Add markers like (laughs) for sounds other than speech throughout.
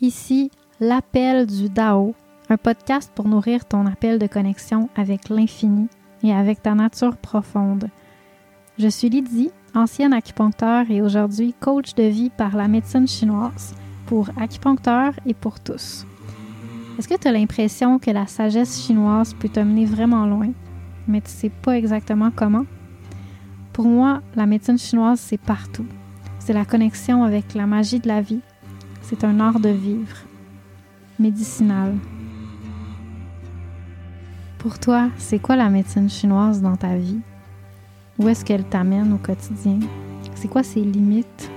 Ici, l'appel du Dao, un podcast pour nourrir ton appel de connexion avec l'infini et avec ta nature profonde. Je suis Lydie, ancienne acupuncteur et aujourd'hui coach de vie par la médecine chinoise pour acupuncteurs et pour tous. Est-ce que tu as l'impression que la sagesse chinoise peut te mener vraiment loin, mais tu sais pas exactement comment? Pour moi, la médecine chinoise, c'est partout. C'est la connexion avec la magie de la vie. C'est un art de vivre, médicinal. Pour toi, c'est quoi la médecine chinoise dans ta vie? Où est-ce qu'elle t'amène au quotidien? C'est quoi ses limites?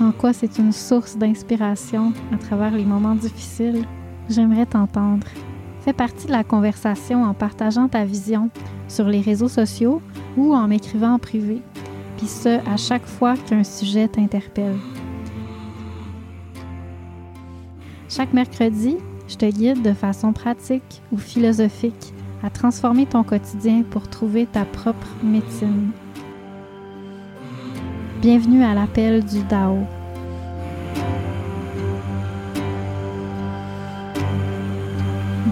En quoi c'est une source d'inspiration à travers les moments difficiles? J'aimerais t'entendre. Fais partie de la conversation en partageant ta vision sur les réseaux sociaux ou en m'écrivant en privé, puis ce, à chaque fois qu'un sujet t'interpelle. Chaque mercredi, je te guide de façon pratique ou philosophique à transformer ton quotidien pour trouver ta propre médecine. Bienvenue à l'appel du Dao.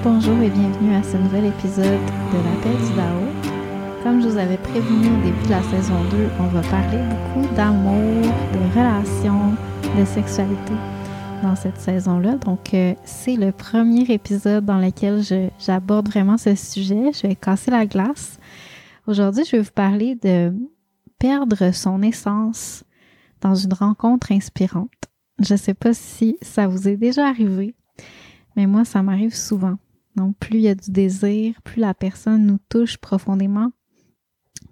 Bonjour et bienvenue à ce nouvel épisode de l'appel du Dao. Comme je vous avais prévenu au début de la saison 2, on va parler beaucoup d'amour, de relations, de sexualité dans cette saison-là. Donc, euh, c'est le premier épisode dans lequel j'aborde vraiment ce sujet. Je vais casser la glace. Aujourd'hui, je vais vous parler de perdre son essence dans une rencontre inspirante. Je ne sais pas si ça vous est déjà arrivé, mais moi, ça m'arrive souvent. Donc, plus il y a du désir, plus la personne nous touche profondément,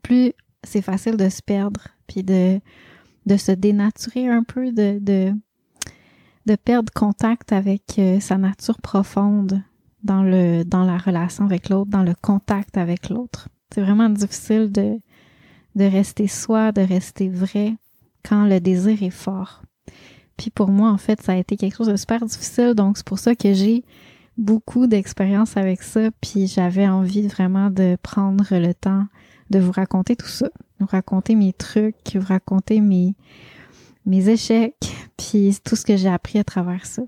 plus c'est facile de se perdre, puis de, de se dénaturer un peu, de, de, de perdre contact avec euh, sa nature profonde dans, le, dans la relation avec l'autre, dans le contact avec l'autre. C'est vraiment difficile de, de rester soi, de rester vrai quand le désir est fort. Puis pour moi, en fait, ça a été quelque chose de super difficile, donc c'est pour ça que j'ai beaucoup d'expérience avec ça, puis j'avais envie vraiment de prendre le temps de vous raconter tout ça, vous raconter mes trucs, vous raconter mes, mes échecs, puis tout ce que j'ai appris à travers ça.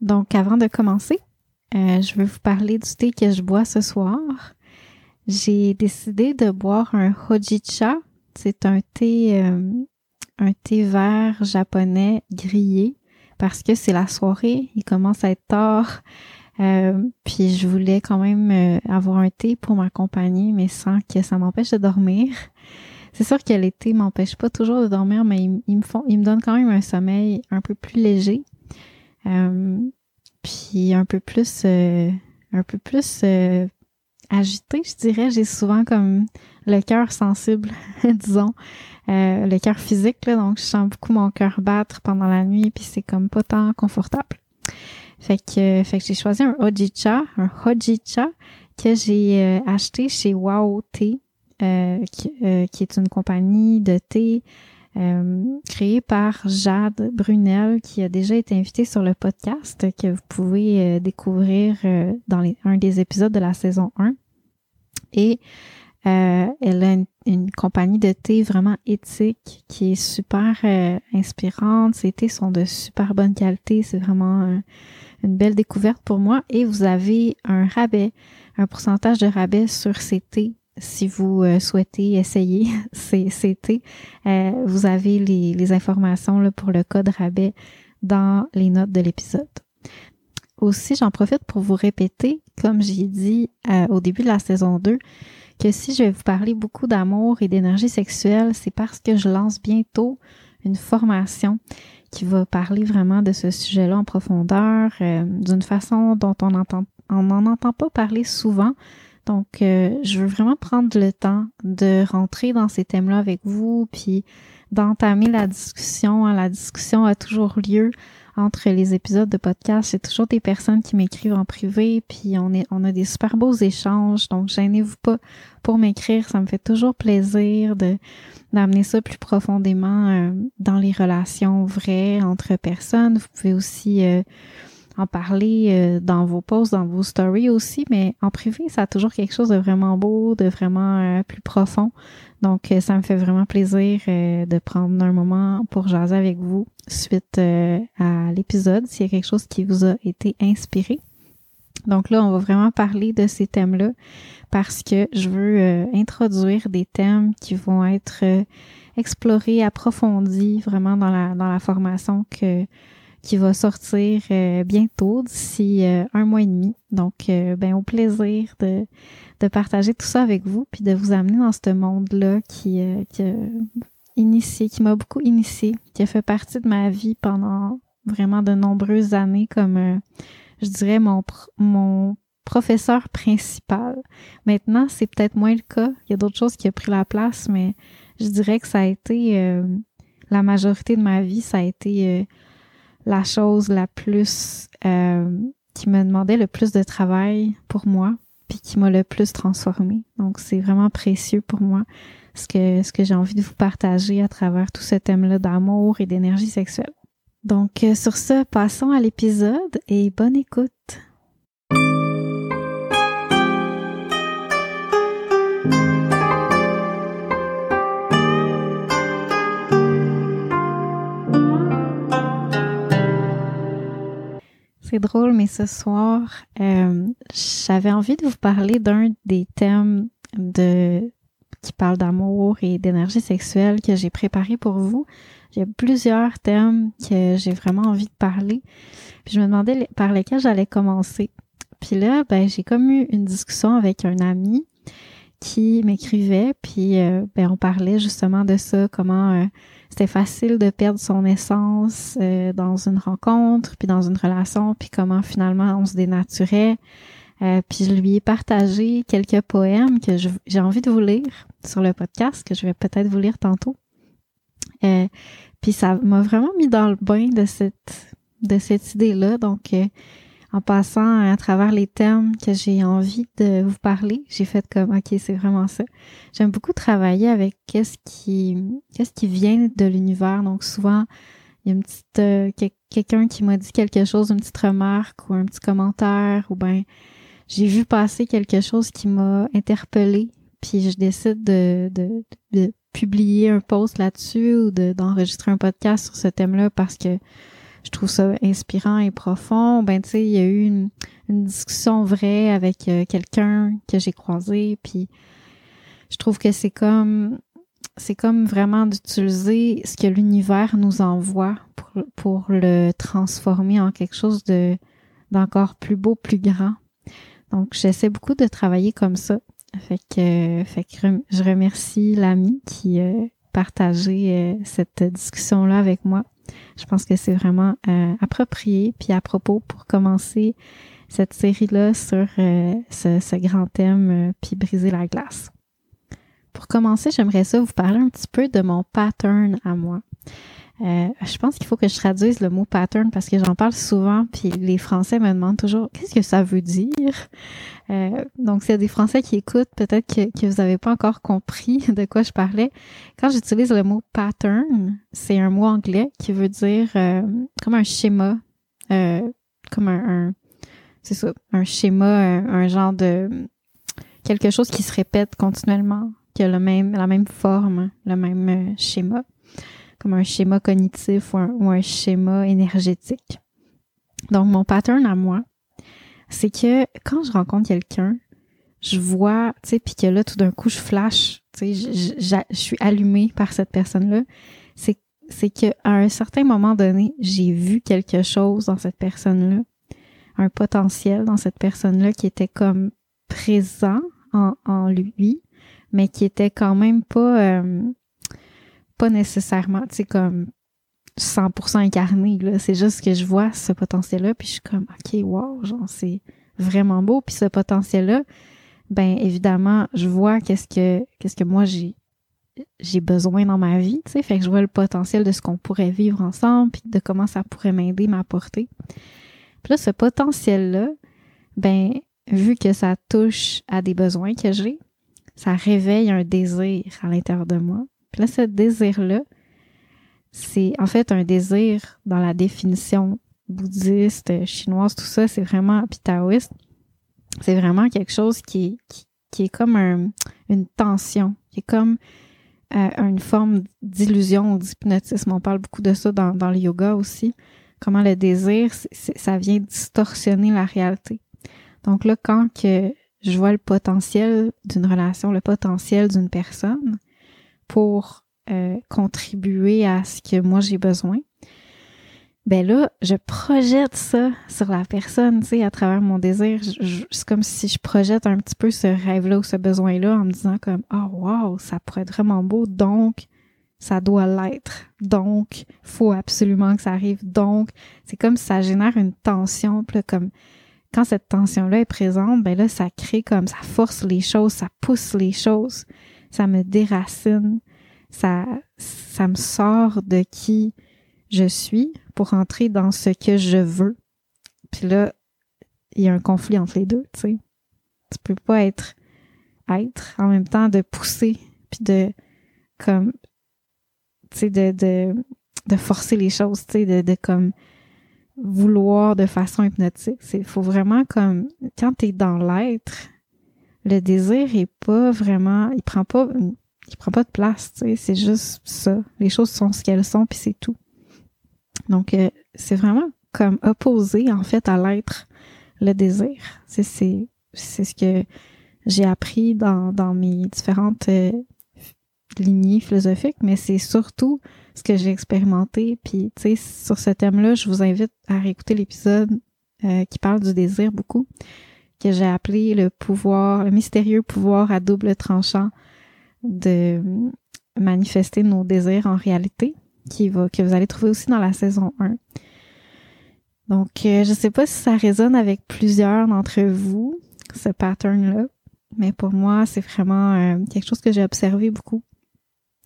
Donc, avant de commencer, euh, je veux vous parler du thé que je bois ce soir. J'ai décidé de boire un hojicha. C'est un thé, euh, un thé vert japonais grillé parce que c'est la soirée, il commence à être tard. Euh, puis je voulais quand même euh, avoir un thé pour m'accompagner, mais sans que ça m'empêche de dormir. C'est sûr que l'été m'empêche pas toujours de dormir, mais il, me font, il me donne quand même un sommeil un peu plus léger, euh, puis un peu plus, un peu plus agité, je dirais. J'ai souvent comme le cœur sensible, (laughs) disons, le cœur physique, là, donc je sens beaucoup mon cœur battre pendant la nuit, puis c'est comme pas tant confortable. Fait que, fait que j'ai choisi un hojicha, un hojicha que j'ai euh, acheté chez Wow Tea, euh, euh, qui, est une compagnie de thé créée par Jade Brunel, qui a déjà été invitée sur le podcast, que vous pouvez découvrir dans les, un des épisodes de la saison 1. Et elle a une, une, compagnie de thé vraiment éthique qui est super inspirante. Ses thés sont de super bonne qualité. C'est vraiment une belle découverte pour moi. Et vous avez un rabais, un pourcentage de rabais sur ces thés si vous euh, souhaitez essayer (laughs) ces, ces. Euh, vous avez les, informations là, pour le code rabais dans les notes de l'épisode. Aussi, j'en profite pour vous répéter, comme j'ai dit euh, au début de la saison 2, que si je vais vous parler beaucoup d'amour et d'énergie sexuelle, c'est parce que je lance bientôt une formation qui va parler vraiment de ce sujet-là en profondeur, euh, d'une façon dont on entend, on n'en entend pas parler souvent. Donc, euh, je veux vraiment prendre le temps de rentrer dans ces thèmes-là avec vous, puis d'entamer la discussion. La discussion a toujours lieu entre les épisodes de podcast. C'est toujours des personnes qui m'écrivent en privé, puis on est, on a des super beaux échanges. Donc, gênez-vous pas pour m'écrire. Ça me fait toujours plaisir de d'amener ça plus profondément euh, dans les relations vraies entre personnes. Vous pouvez aussi euh, en parler euh, dans vos posts, dans vos stories aussi, mais en privé, ça a toujours quelque chose de vraiment beau, de vraiment plus profond. Donc, euh, ça me fait vraiment plaisir euh, de prendre un moment pour jaser avec vous suite euh, à l'épisode, s'il y a quelque chose qui vous a été inspiré. Donc là, on va vraiment parler de ces thèmes-là parce que je veux introduire des thèmes qui vont être explorés, approfondis vraiment dans la, dans la formation que qui va sortir bientôt d'ici un mois et demi. Donc, ben au plaisir de de partager tout ça avec vous, puis de vous amener dans ce monde-là qui, euh, qui a initié, qui m'a beaucoup initié, qui a fait partie de ma vie pendant vraiment de nombreuses années comme, euh, je dirais, mon, mon professeur principal. Maintenant, c'est peut-être moins le cas. Il y a d'autres choses qui ont pris la place, mais je dirais que ça a été euh, la majorité de ma vie, ça a été la chose la plus qui me demandait le plus de travail pour moi puis qui m'a le plus transformé. Donc c'est vraiment précieux pour moi ce que ce que j'ai envie de vous partager à travers tout ce thème-là d'amour et d'énergie sexuelle. Donc euh, sur ce, passons à l'épisode et bonne écoute. Drôle, mais ce soir, euh, j'avais envie de vous parler d'un des thèmes de qui parle d'amour et d'énergie sexuelle que j'ai préparé pour vous. Il y a plusieurs thèmes que j'ai vraiment envie de parler. Puis je me demandais par lesquels j'allais commencer. Puis là, ben j'ai comme eu une discussion avec un ami qui m'écrivait, puis euh, ben on parlait justement de ça, comment euh, c'était facile de perdre son essence euh, dans une rencontre, puis dans une relation, puis comment finalement on se dénaturait. Euh, puis je lui ai partagé quelques poèmes que j'ai envie de vous lire sur le podcast, que je vais peut-être vous lire tantôt. Euh, puis ça m'a vraiment mis dans le bain de cette de cette idée-là. Donc en passant à travers les thèmes que j'ai envie de vous parler, j'ai fait comme OK, c'est vraiment ça. J'aime beaucoup travailler avec qu'est-ce qui qu'est-ce qui vient de l'univers. Donc souvent, il y a une petite euh, quelqu'un qui m'a dit quelque chose, une petite remarque ou un petit commentaire ou ben j'ai vu passer quelque chose qui m'a interpellé, puis je décide de, de, de publier un post là-dessus ou d'enregistrer un podcast sur ce thème-là parce que je trouve ça inspirant et profond. Ben tu sais, il y a eu une, discussion vraie avec euh, quelqu'un que j'ai croisé, puis je trouve que c'est comme c'est comme vraiment d'utiliser ce que l'univers nous envoie pour, le transformer en quelque chose de d'encore plus beau, plus grand. Donc j'essaie beaucoup de travailler comme ça. Fait que, fait que je remercie l'ami qui a partagé euh, cette discussion-là avec moi. Je pense que c'est vraiment euh, approprié puis à propos pour commencer cette série-là sur euh, ce, grand thème euh, puis briser la glace. Pour commencer, j'aimerais ça vous parler un petit peu de mon pattern à moi. Euh, je pense qu'il faut que je traduise le mot pattern parce que j'en parle souvent, puis les Français me demandent toujours qu'est-ce que ça veut dire? Euh, donc, s'il y a des Français qui écoutent, peut-être que, vous n'avez pas encore compris (laughs) de quoi je parlais. Quand j'utilise le mot pattern, c'est un mot anglais qui veut dire euh, comme un schéma, comme un, un c'est ça, un schéma, un, genre de quelque chose qui se répète continuellement, qui a le même, la même forme, le même schéma comme un schéma cognitif ou un, schéma énergétique. Donc, mon pattern à moi, c'est que quand je rencontre quelqu'un, je vois, tu sais, puis que là, tout d'un coup, je flash, tu sais, je, suis allumée par cette personne-là. C'est, c'est qu'à un certain moment donné, j'ai vu quelque chose dans cette personne-là, un potentiel dans cette personne-là qui était comme présent en, en lui, mais qui était quand même pas, euh, pas nécessairement, tu sais, comme 100% incarné, là. C'est juste que je vois ce potentiel-là, puis je suis comme, OK, wow, genre, c'est vraiment beau. Puis ce potentiel-là, ben évidemment, je vois qu'est-ce que qu'est-ce que moi j'ai j'ai besoin dans ma vie, tu sais, fait que je vois le potentiel de ce qu'on pourrait vivre ensemble, puis de comment ça pourrait m'aider, m'apporter. Puis là, ce potentiel-là, ben vu que ça touche à des besoins que j'ai, ça réveille un désir à l'intérieur de moi. Puis là, ce désir-là, c'est en fait un désir dans la définition bouddhiste, chinoise, tout ça, c'est vraiment, puis c'est vraiment quelque chose qui est, comme un, une tension, qui est comme une forme d'illusion ou d'hypnotisme. On parle beaucoup de ça dans, le yoga aussi. Comment le désir, ça vient distorsionner la réalité. Donc là, quand je vois le potentiel d'une relation, le potentiel d'une personne pour euh, contribuer à ce que moi j'ai besoin, ben là, je projette ça sur la personne, tu sais, à travers mon désir. C'est comme si je projette un petit peu ce rêve-là ou ce besoin-là en me disant comme, oh wow, ça pourrait être vraiment beau, donc ça doit l'être. Donc, faut absolument que ça arrive. Donc, c'est comme si ça génère une tension, puis comme quand cette tension-là est présente, ben là, ça crée comme, ça force les choses, ça pousse les choses, ça me déracine, ça, ça me sort de qui je suis pour entrer dans ce que je veux. Puis là, il y a un conflit entre les deux, tu sais. Tu peux pas être être en même temps de pousser puis de comme tu sais de, de de forcer les choses, tu sais de, de comme vouloir de façon hypnotique. C'est faut vraiment comme quand tu es dans l'être, le désir est pas vraiment, il prend pas il prend pas de place, c'est juste ça. Les choses sont ce qu'elles sont puis c'est tout. Donc, euh, c'est vraiment comme opposé, en fait, à l'être, le désir. C'est, c'est, c'est ce que j'ai appris dans, dans mes différentes euh, lignées philosophiques, mais c'est surtout ce que j'ai expérimenté. Puis, tu sais, sur ce thème-là, je vous invite à réécouter l'épisode euh, qui parle du désir beaucoup, que j'ai appelé le pouvoir, le mystérieux pouvoir à double tranchant de manifester nos désirs en réalité qui va, que vous allez trouver aussi dans la saison 1. Donc, euh, je sais pas si ça résonne avec plusieurs d'entre vous, ce pattern-là, mais pour moi, c'est vraiment euh, quelque chose que j'ai observé beaucoup.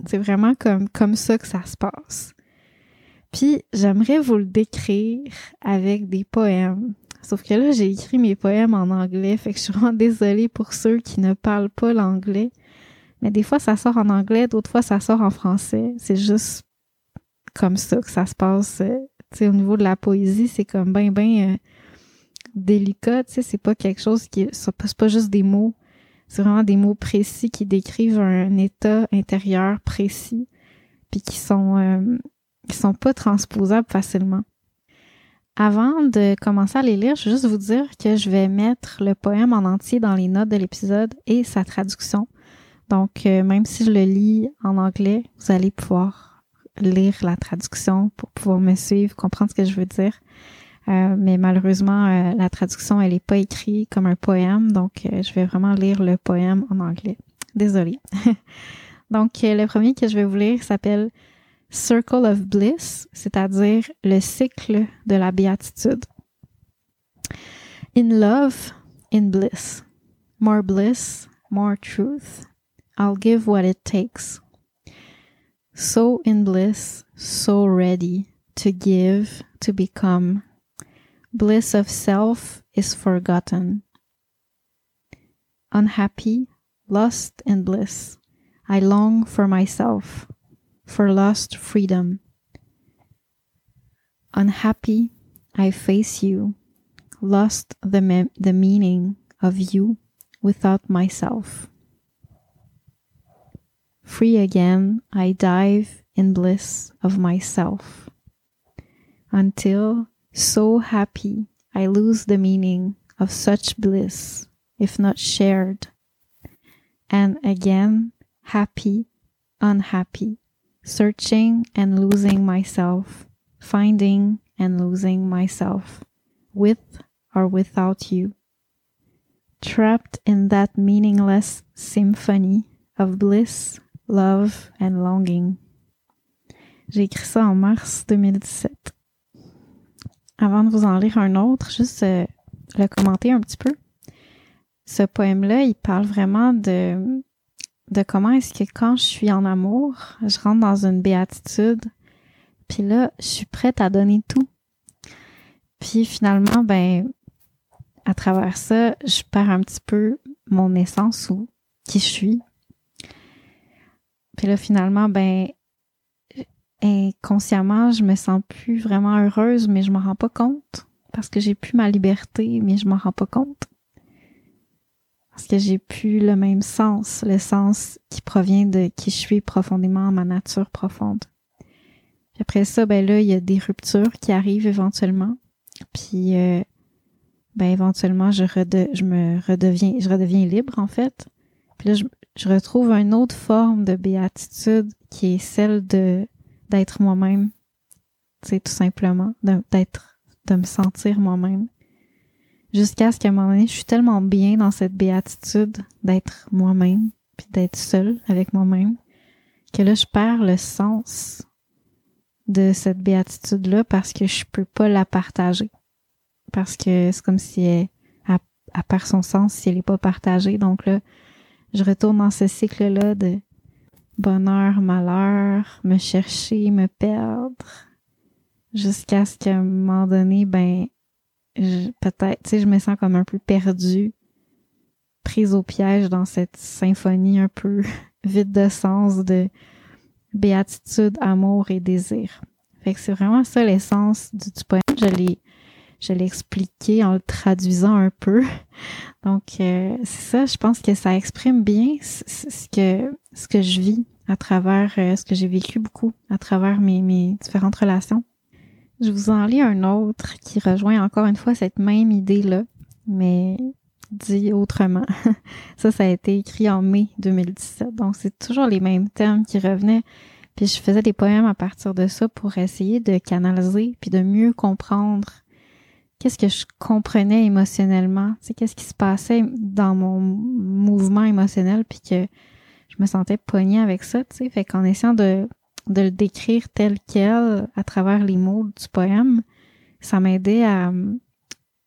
C'est vraiment comme, comme ça que ça se passe. Puis, j'aimerais vous le décrire avec des poèmes. Sauf que là, j'ai écrit mes poèmes en anglais, fait que je suis vraiment désolée pour ceux qui ne parlent pas l'anglais. Mais des fois, ça sort en anglais, d'autres fois, ça sort en français. C'est juste comme ça que ça se passe. Euh, tu sais, au niveau de la poésie, c'est comme ben, ben euh, délicat. C'est pas quelque chose qui... C'est pas juste des mots. C'est vraiment des mots précis qui décrivent un état intérieur précis puis qui sont... Euh, qui sont pas transposables facilement. Avant de commencer à les lire, je veux juste vous dire que je vais mettre le poème en entier dans les notes de l'épisode et sa traduction. Donc, même si je le lis en anglais, vous allez pouvoir lire la traduction pour pouvoir me suivre, comprendre ce que je veux dire. Euh, mais malheureusement, euh, la traduction, elle est pas écrite comme un poème, donc euh, je vais vraiment lire le poème en anglais. Désolée. (laughs) donc, le premier que je vais vous lire s'appelle Circle of Bliss, c'est-à-dire le cycle de la béatitude. In love, in bliss. More bliss, more truth. I'll give what it takes. so in bliss, so ready to give, to become. Bliss of self is forgotten. Unhappy, lost in bliss, I long for myself, for lost freedom. Unhappy, I face you, lost the, me- the meaning of you without myself. Free again, I dive in bliss of myself. Until, so happy, I lose the meaning of such bliss, if not shared. And again, happy, unhappy, searching and losing myself, finding and losing myself, with or without you. Trapped in that meaningless symphony of bliss Love and Longing. J'ai écrit ça en mars 2017. Avant de vous en lire un autre, juste euh, le commenter un petit peu. Ce poème-là, il parle vraiment de, de comment est-ce que quand je suis en amour, je rentre dans une béatitude, puis là, je suis prête à donner tout. Puis finalement, ben, à travers ça, je perds un petit peu mon essence ou qui je suis, puis là, finalement, ben, inconsciemment, je me sens plus vraiment heureuse, mais je m'en rends pas compte. Parce que j'ai plus ma liberté, mais je m'en rends pas compte. Parce que j'ai plus le même sens, le sens qui provient de qui je suis profondément, ma nature profonde. Après ça, ben là, il y a des ruptures qui arrivent éventuellement. Puis euh, ben éventuellement, je, je me redeviens, je redeviens libre en fait. Puis là, je, je retrouve une autre forme de béatitude qui est celle de d'être moi-même. C'est tout simplement d'être, de me sentir moi-même. Jusqu'à ce qu'à un moment donné, je suis tellement bien dans cette béatitude d'être moi-même, puis d'être seule avec moi-même, que là, je perds le sens de cette béatitude-là parce que je peux pas la partager. Parce que c'est comme si elle, elle, perd son sens si elle est pas partagée. Donc là, je retourne dans ce cycle-là de bonheur, malheur, me chercher, me perdre, jusqu'à ce qu'à un moment donné, ben, peut-être, tu sais, je me sens comme un peu perdue, prise au piège dans cette symphonie un peu (laughs) vide de sens de béatitude, amour et désir. Fait que c'est vraiment ça l'essence du, du poème. Je l'ai je l'ai expliqué en le traduisant un peu. (laughs) Donc euh, c'est ça, je pense que ça exprime bien ce que ce que je vis à travers euh, ce que j'ai vécu beaucoup à travers mes, mes différentes relations. Je vous en lis un autre qui rejoint encore une fois cette même idée-là, mais dit autrement. (laughs) ça, ça a été écrit en mai 2017. Donc, c'est toujours les mêmes thèmes qui revenaient. Puis je faisais des poèmes à partir de ça pour essayer de canaliser puis de mieux comprendre qu'est-ce que je comprenais émotionnellement, c'est qu'est-ce qui se passait dans mon mouvement émotionnel puis que je me sentais poignée avec ça, tu sais, fait qu'en essayant de, de le décrire tel quel à travers les mots du poème, ça m'aidait à,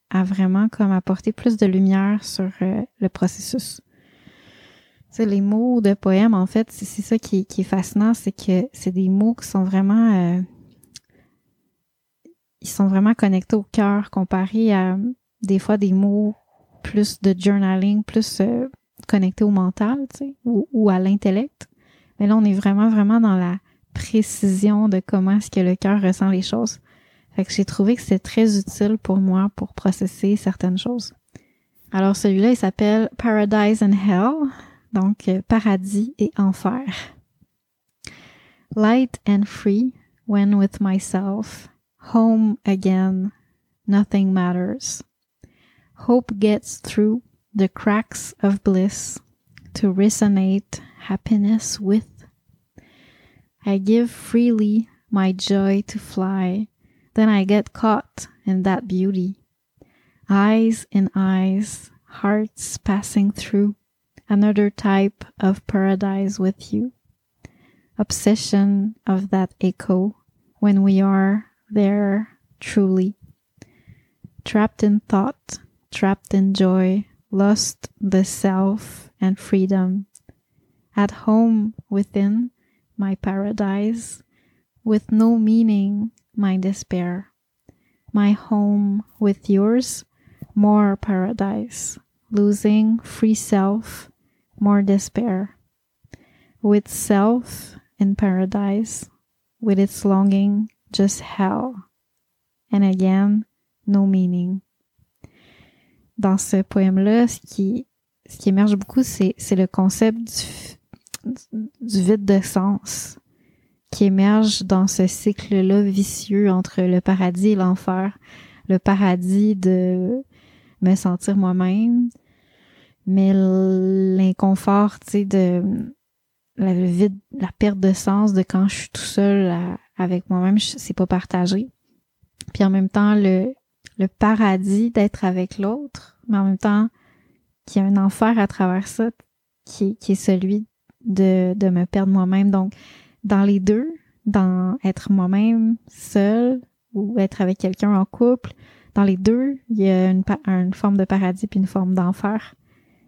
à vraiment comme apporter plus de lumière sur euh, le processus. Tu sais, les mots de poème, en fait, c'est ça qui, qui est fascinant, c'est que c'est des mots qui sont vraiment euh, ils sont vraiment connectés au cœur comparé à des fois des mots plus de journaling, plus euh, connectés au mental, tu sais, ou, ou à l'intellect. Mais là, on est vraiment, vraiment dans la précision de comment est-ce que le cœur ressent les choses. Fait que j'ai trouvé que c'est très utile pour moi pour processer certaines choses. Alors celui-là, il s'appelle Paradise and Hell, donc euh, paradis et enfer. Light and free when with myself, Home again, nothing matters. Hope gets through the cracks of bliss to resonate happiness with. I give freely my joy to fly, then I get caught in that beauty. Eyes in eyes, hearts passing through, another type of paradise with you. Obsession of that echo when we are there truly. Trapped in thought, trapped in joy, lost the self and freedom. At home within my paradise, with no meaning my despair. My home with yours, more paradise, losing free self, more despair. With self in paradise, with its longing just hell. And again, no meaning. Dans ce poème-là, ce qui, ce qui émerge beaucoup, c'est, c'est le concept du, du vide de sens qui émerge dans ce cycle-là vicieux entre le paradis et l'enfer. Le paradis de me sentir moi-même, mais l'inconfort, tu sais, de la perte de sens de quand je suis tout seul avec moi-même, c'est pas partagé. Puis en même temps, le, le paradis d'être avec l'autre, mais en même temps, qu'il y a un enfer à travers ça, qui, qui est celui de, de me perdre moi-même. Donc, dans les deux, dans être moi-même seul ou être avec quelqu'un en couple, dans les deux, il y a une, forme de paradis puis une forme d'enfer.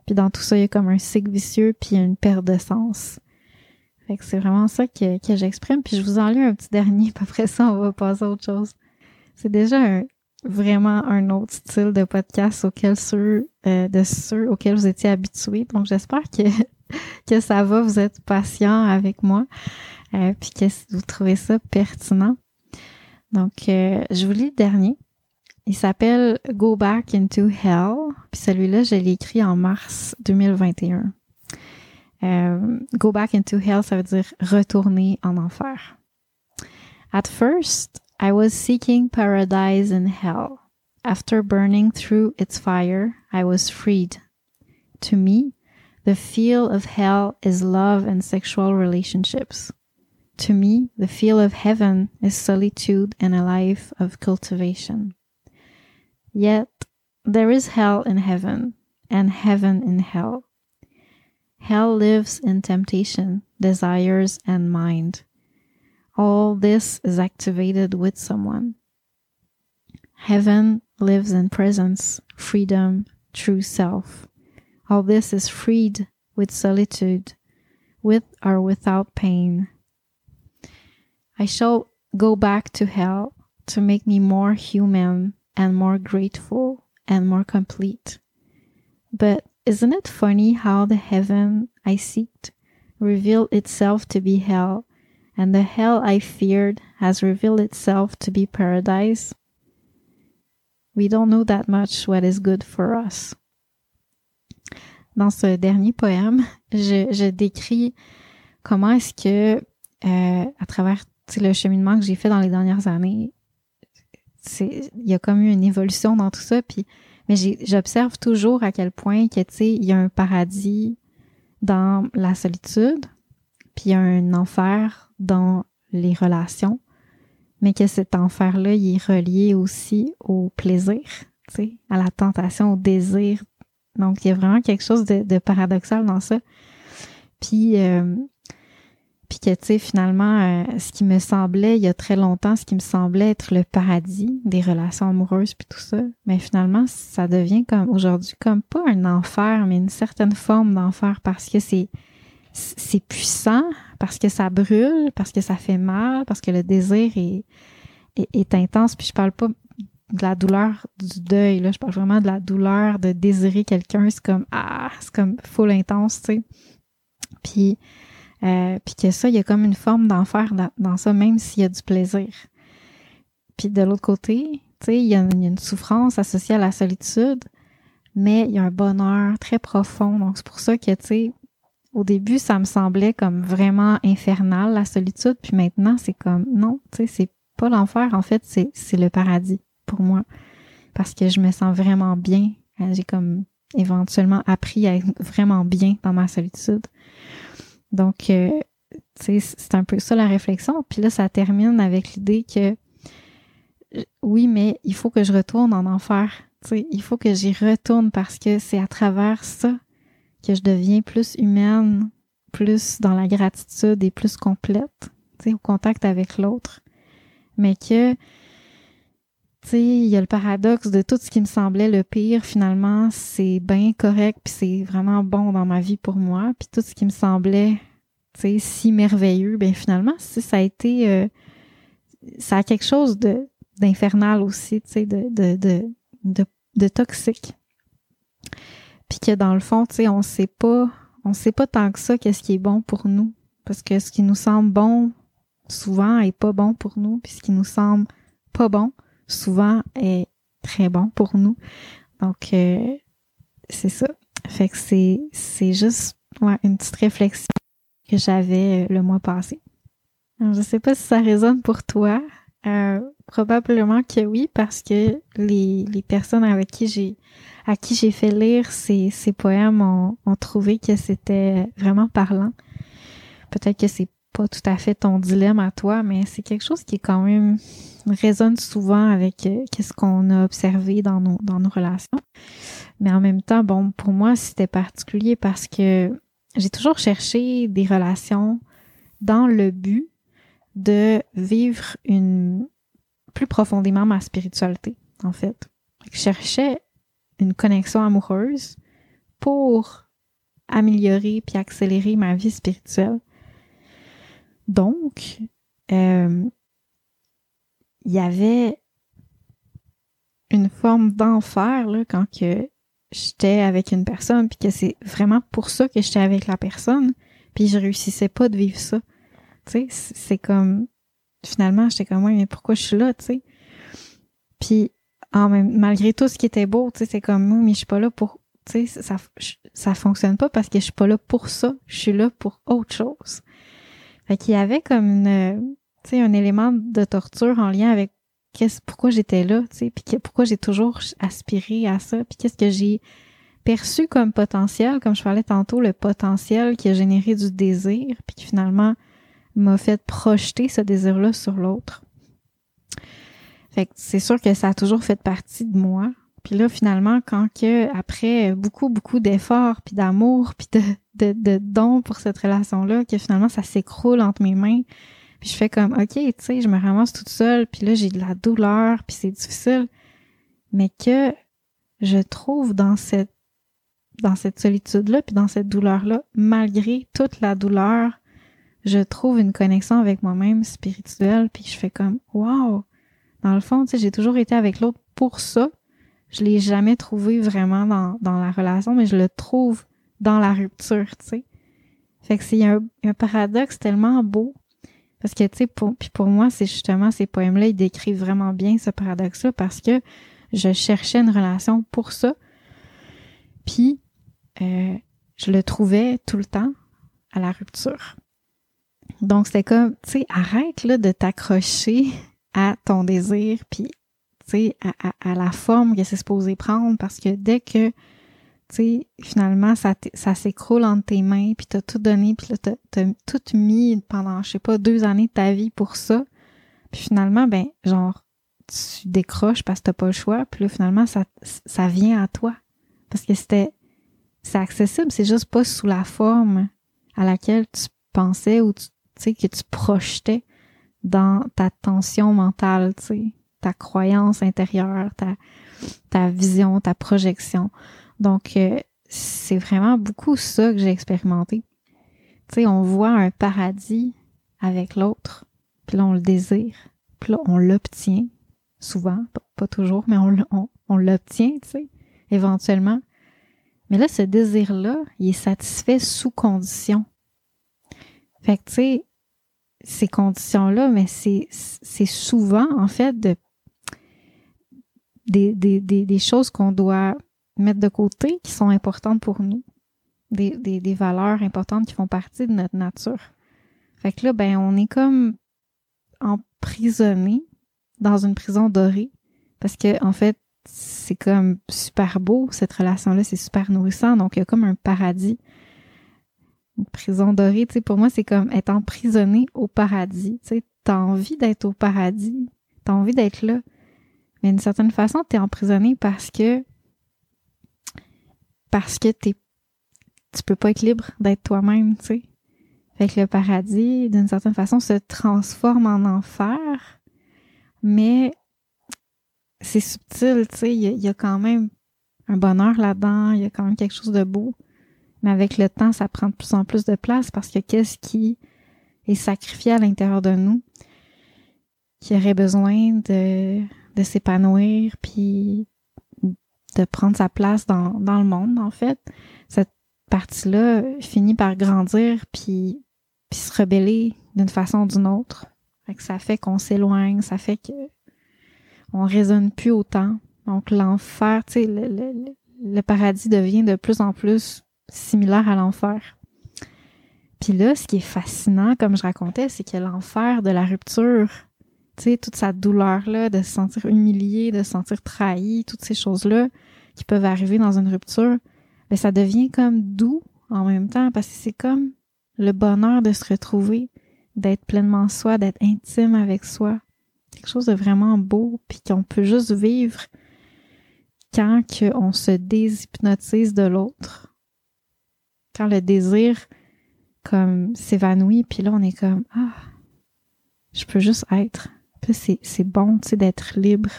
Puis dans tout ça, il y a comme un cycle vicieux puis une perte de sens. Fait que c'est vraiment ça que, que j'exprime. Puis je vous en lis un petit dernier, (laughs) puis après ça, on va passer à autre chose. C'est déjà vraiment un autre style de podcast auquel ceux, euh, de ceux auxquels vous étiez habitués. Donc j'espère que, (laughs) que ça va, vous êtes patient avec moi, euh, puis que vous trouvez ça pertinent. Donc euh, je vous lis le dernier. Il s'appelle Go Back into Hell. Puis celui-là, je l'ai écrit en mars 2021. Euh, go back into hell, ça veut dire retourner en enfer. At first, I was seeking paradise in hell. After burning through its fire, I was freed. To me, the feel of hell is love and sexual relationships. To me, the feel of heaven is solitude and a life of cultivation. Yet, there is hell in heaven and heaven in hell. Hell lives in temptation, desires, and mind. All this is activated with someone. Heaven lives in presence, freedom, true self. All this is freed with solitude, with or without pain. I shall go back to hell to make me more human and more grateful and more complete. But isn't it funny how the heaven I seeked revealed itself to be hell, and the hell I feared has revealed itself to be paradise? We don't know that much what is good for us. Dans ce dernier poème, je, décris comment est-ce que, euh, à travers le cheminement que j'ai fait dans les dernières années, il y a comme eu une évolution dans tout ça, puis mais j'observe toujours à quel point que, tu sais, il y a un paradis dans la solitude, puis un enfer dans les relations, mais que cet enfer-là, il est relié aussi au plaisir, tu sais, à la tentation, au désir. Donc, il y a vraiment quelque chose de, paradoxal dans ça. Puis, euh, puis que, tu sais, finalement, euh, ce qui me semblait, il y a très longtemps, ce qui me semblait être le paradis des relations amoureuses puis tout ça, mais finalement, ça devient comme aujourd'hui comme pas un enfer, mais une certaine forme d'enfer parce que c'est c'est puissant, parce que ça brûle, parce que ça fait mal, parce que le désir est, est, est intense. Puis je parle pas de la douleur du deuil, là, je parle vraiment de la douleur de désirer quelqu'un. C'est comme ah, c'est comme full intense, tu sais. Puis euh, puis que ça, il y a comme une forme d'enfer dans, ça, même s'il y a du plaisir. Puis de l'autre côté, tu sais, il y, a une souffrance associée à la solitude, mais il y a un bonheur très profond. Donc c'est pour ça que, tu sais, au début, ça me semblait comme vraiment infernal, la solitude, puis maintenant, c'est comme, non, tu sais, c'est pas l'enfer, en fait, c'est le paradis moi. Parce que je me sens vraiment bien. J'ai comme éventuellement appris à être vraiment bien dans ma solitude. Donc, euh, c'est un peu ça la réflexion. Puis là, ça termine avec l'idée que oui, mais il faut que je retourne en enfer. sais, il faut que j'y retourne parce que c'est à travers ça que je deviens plus humaine, plus dans la gratitude et plus complète, au contact avec l'autre. Mais que, il y a le paradoxe de tout ce qui me semblait le pire, finalement, c'est bien correct, puis c'est vraiment bon dans ma vie pour moi. Puis tout ce qui me semblait si merveilleux, ben finalement, ça a été euh, ça a quelque chose de d'infernal aussi, tu sais, de, de, de, de, de toxique. Puis que dans le fond, tu sais, on sait pas, on sait pas tant que ça qu'est-ce qui est bon pour nous. Parce que ce qui nous semble bon, souvent, est pas bon pour nous. Puis ce qui nous semble pas bon, souvent, est très bon pour nous. Donc, euh, c'est ça. Fait que c'est, c'est juste une petite réflexion que j'avais euh, le mois passé. Je sais pas si ça résonne pour toi. Euh, probablement que oui, parce que les, personnes avec qui j'ai à qui j'ai fait lire ces, ces poèmes ont, ont trouvé que c'était vraiment parlant. Peut-être que c'est pas tout à fait ton dilemme à toi, mais c'est quelque chose qui est quand même résonne souvent avec euh, qu'est-ce qu'on a observé dans nos dans nos relations. Mais en même temps, bon, pour moi, c'était particulier parce que j'ai toujours cherché des relations dans le but de vivre une plus profondément ma spiritualité, en fait. Je cherchais une connexion amoureuse pour améliorer puis accélérer ma vie spirituelle. Donc, euh, il y avait une forme d'enfer là, quand que j'étais avec une personne puis que c'est vraiment pour ça que j'étais avec la personne puis je réussissais pas de vivre ça. Tu sais, c'est comme finalement j'étais comme ouais mais pourquoi je suis là, tu sais? Puis ah, même, malgré tout ce qui était beau, tu sais, c'est comme, moi, mais je suis pas là pour, tu sais, ça, ça fonctionne pas parce que je suis pas là pour ça. Je suis là pour autre chose. Fait qu'il y avait comme une, un élément de torture en lien avec qu'est-ce, pourquoi j'étais là, puis pourquoi j'ai toujours aspiré à ça, puis qu'est-ce que j'ai perçu comme potentiel, comme je parlais tantôt, le potentiel qui a généré du désir, puis qui finalement m'a fait projeter ce désir-là sur l'autre. Fait que c'est sûr que ça a toujours fait partie de moi. Puis là, finalement, quand que, après beaucoup, beaucoup d'efforts, puis d'amour, puis de, de, de dons pour cette relation-là, que finalement, ça s'écroule entre mes mains, puis je fais comme, OK, tu sais, je me ramasse toute seule, puis là, j'ai de la douleur, puis c'est difficile. Mais que je trouve dans cette dans cette solitude-là, puis dans cette douleur-là, malgré toute la douleur, je trouve une connexion avec moi-même spirituelle, puis je fais comme, wow! Dans le fond, tu sais, j'ai toujours été avec l'autre pour ça, je l'ai jamais trouvé vraiment dans, dans la relation, mais je le trouve dans la rupture, tu sais. Fait que c'est un, un, paradoxe tellement beau. Parce que, tu sais, pour, puis pour moi, c'est justement ces poèmes-là, ils décrivent vraiment bien ce paradoxe-là parce que je cherchais une relation pour ça. Puis, euh, je le trouvais tout le temps à la rupture. Donc, c'était comme, tu sais, arrête là de t'accrocher à ton désir, puis à, la forme que c'est supposé prendre parce que dès que, tu finalement, ça, ça s'écroule entre tes mains, puis t'as tout donné, puis là, t'as tout mis pendant, je sais pas, deux années de ta vie pour ça. Puis finalement, ben, genre, tu décroches parce que t'as pas le choix, puis là, finalement, ça, ça vient à toi. Parce que c'était, c'est accessible, c'est juste pas sous la forme à laquelle tu pensais ou tu sais, que tu projetais dans ta tension mentale, tu sais ta croyance intérieure, ta, ta vision, ta projection. Donc, euh, c'est vraiment beaucoup ça que j'ai expérimenté. Tu sais, on voit un paradis avec l'autre, puis là, on le désire, puis là, on l'obtient, souvent, pas, toujours, mais on, on, on l'obtient, tu sais, éventuellement. Mais là, ce désir-là, il est satisfait sous condition. Fait que, tu sais, ces conditions-là, mais c'est, souvent, en fait, de des, des, des, des choses qu'on doit mettre de côté qui sont importantes pour nous. Des, des, des valeurs importantes qui font partie de notre nature. Fait que là, ben, on est comme emprisonné dans une prison dorée. Parce que, en fait, c'est comme super beau, cette relation-là, c'est super nourrissant. Donc, il y a comme un paradis. Une prison dorée, tu sais, pour moi, c'est comme être emprisonné au paradis. Tu sais, t'as envie d'être au paradis. T'as envie d'être là. Mais d'une certaine façon, tu es emprisonné parce que parce que t'es tu peux pas être libre d'être toi-même, tu sais. Fait que le paradis, d'une certaine façon, se transforme en enfer, mais c'est subtil, tu sais. Il y, a quand même un bonheur là-dedans, il y a quand même quelque chose de beau. Mais avec le temps, ça prend de plus en plus de place parce que qu'est-ce qui est sacrifié à l'intérieur de nous qui aurait besoin de de s'épanouir, puis de prendre sa place dans, dans le monde, en fait. Cette partie-là finit par grandir, puis, puis se rebeller d'une façon ou d'une autre. Fait ça fait qu'on s'éloigne, ça fait que on résonne plus autant. Donc l'enfer, tu sais, le, le, le, paradis devient de plus en plus similaire à l'enfer. Puis là, ce qui est fascinant, comme je racontais, c'est que l'enfer de la rupture tu toute sa douleur-là, de se sentir humilié, de se sentir trahi, toutes ces choses-là qui peuvent arriver dans une rupture, ben ça devient comme doux en même temps parce que c'est comme le bonheur de se retrouver, d'être pleinement soi, d'être intime avec soi. Quelque chose de vraiment beau, puis qu'on peut juste vivre quand on se déshypnotise de l'autre. Quand le désir comme s'évanouit, puis là on est comme ah, je peux juste être c'est bon, tu sais, d'être libre.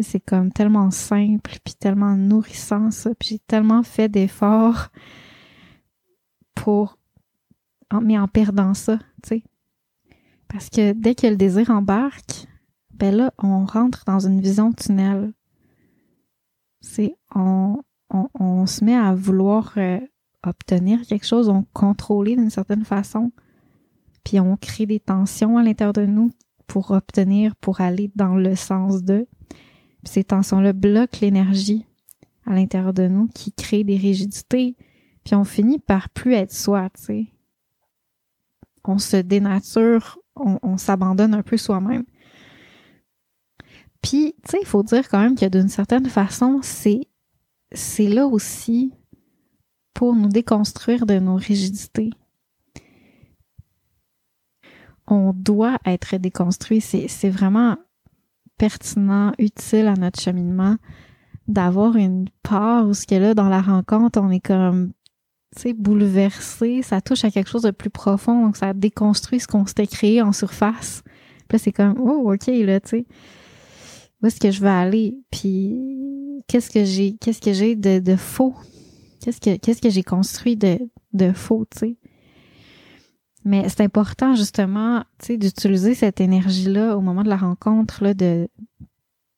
C'est comme tellement simple, puis tellement nourrissant, ça. Puis j'ai tellement fait d'efforts pour... Mais en perdant ça, tu sais. Parce que dès que le désir embarque, ben là, on rentre dans une vision tunnel. C'est... On, on, on, se met à vouloir euh, obtenir quelque chose, on contrôler d'une certaine façon, puis on crée des tensions à l'intérieur de nous pour obtenir, pour aller dans le sens de. ces tensions-là bloquent l'énergie à l'intérieur de nous qui crée des rigidités. Puis on finit par plus être soi, tu sais. On se dénature, on, s'abandonne un peu soi-même. Puis, tu sais, il faut dire quand même que d'une certaine façon, c'est, c'est là aussi pour nous déconstruire de nos rigidités. On doit être déconstruit. C'est, vraiment pertinent, utile à notre cheminement d'avoir une part où ce que là, dans la rencontre, on est comme, tu sais, bouleversé, ça touche à quelque chose de plus profond, donc ça déconstruit ce qu'on s'était créé en surface. Là, c'est comme, oh, ok, là, tu sais, où est-ce que je veux aller? Puis, qu'est-ce que j'ai, qu'est-ce que j'ai de, de faux? Qu'est-ce que, qu'est-ce que j'ai construit de, de faux, tu sais? Mais c'est important, justement, tu sais, d'utiliser cette énergie-là au moment de la rencontre, là, de,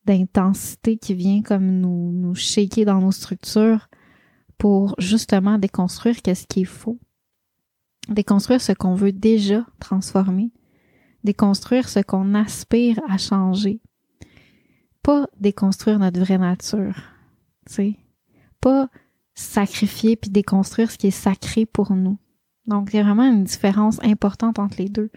d'intensité qui vient comme nous, nous shaker dans nos structures pour justement déconstruire qu'est-ce qui est faux. Déconstruire ce qu'on veut déjà transformer. Déconstruire ce qu'on aspire à changer. Pas déconstruire notre vraie nature. Tu sais. Pas sacrifier puis déconstruire ce qui est sacré pour nous. Donc, il y a vraiment une différence importante entre les deux.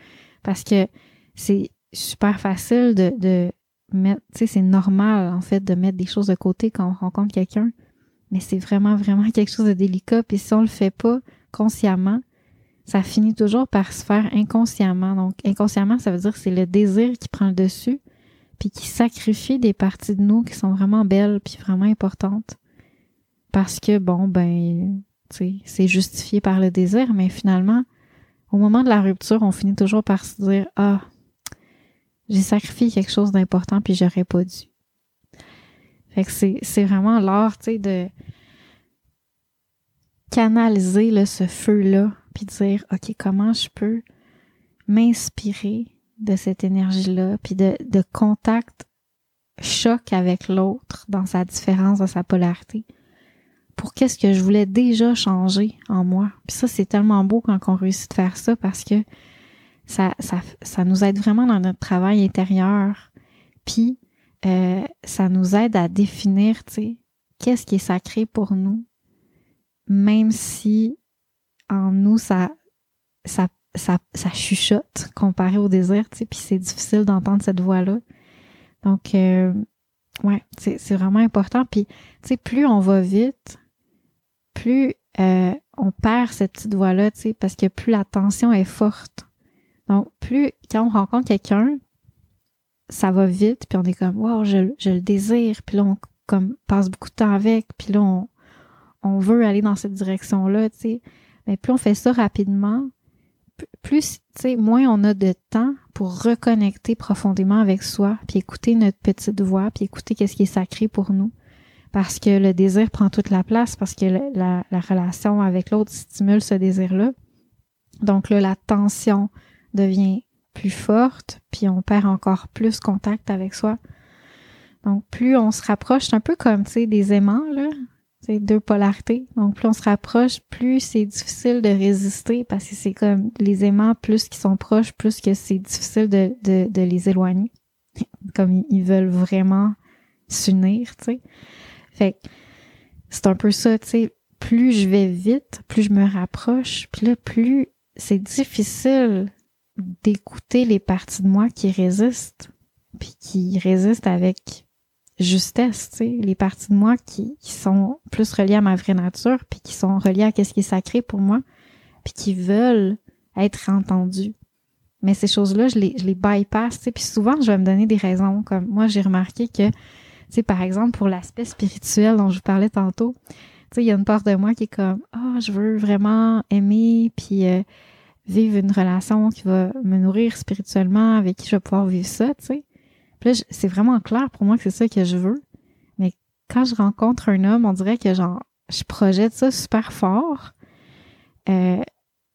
Parce que c'est super facile de, de mettre, tu sais, c'est normal, en fait, de mettre des choses de côté quand on rencontre quelqu'un. Mais c'est vraiment, vraiment (laughs) quelque chose de délicat. Puis si on le fait pas consciemment, ça finit toujours par se faire inconsciemment. Donc, inconsciemment, ça veut dire que c'est le désir qui prend le dessus, puis qui sacrifie des parties de nous qui sont vraiment belles, puis vraiment importantes. Parce que, bon, ben, c'est justifié par le désir, mais finalement, au moment de la rupture, on finit toujours par se dire, ah, j'ai sacrifié quelque chose d'important puis j'aurais pas dû. Fait que c'est, vraiment l'art, de canaliser là, ce feu-là puis dire, OK, comment je peux m'inspirer de cette énergie-là puis de, de contact choc avec l'autre dans sa différence, dans sa polarité pour qu'est-ce que je voulais déjà changer en moi. Puis ça, c'est tellement beau quand on réussit de faire ça parce que ça, ça, ça nous aide vraiment dans notre travail intérieur. Puis, euh, ça nous aide à définir, tu sais, qu'est-ce qui est sacré pour nous, même si en nous, ça, ça, ça, chuchote comparé au désir, tu sais, puis c'est difficile d'entendre cette voix-là. Donc, euh, ouais, c'est vraiment important. Puis, tu sais, plus on va vite, plus euh, on perd cette petite voix-là, tu sais, parce que plus la tension est forte. Donc, plus quand on rencontre quelqu'un, ça va vite, puis on est comme wow, je, je le désire, puis là on comme passe beaucoup de temps avec, puis là on, on veut aller dans cette direction-là, tu sais. Mais plus on fait ça rapidement, plus, tu sais, moins on a de temps pour reconnecter profondément avec soi, puis écouter notre petite voix, puis écouter qu'est-ce qui est sacré pour nous. Parce que le désir prend toute la place, parce que la, la relation avec l'autre stimule ce désir-là. Donc là, la tension, devient plus forte, puis on perd encore plus contact avec soi. Donc, plus on se rapproche, c'est un peu comme, des aimants, là. C'est deux polarités. Donc, plus on se rapproche, plus c'est difficile de résister parce que c'est comme les aimants, plus qu'ils sont proches, plus que c'est difficile de, de, de, les éloigner. comme ils veulent vraiment s'unir, tu sais. Fait c'est un peu ça, tu sais. Plus je vais vite, plus je me rapproche, puis là, plus c'est difficile d'écouter les parties de moi qui résistent, puis qui résistent avec justesse, tu sais, les parties de moi qui, sont plus reliées à ma vraie nature, puis qui sont reliées à ce qui est sacré pour moi, puis qui veulent être entendues. Mais ces choses-là, je les, je les bypass, tu sais, puis souvent, je vais me donner des raisons, comme moi, j'ai remarqué que, sais, par exemple, pour l'aspect spirituel dont je vous parlais tantôt, tu sais, il y a une part de moi qui est comme, oh, je veux vraiment aimer, puis... Euh, vivre une relation qui va me nourrir spirituellement, avec qui je vais pouvoir vivre ça, tu sais. Puis là, c'est vraiment clair pour moi que c'est ça que je veux. Mais quand je rencontre un homme, on dirait que genre, je projette ça super fort. Euh,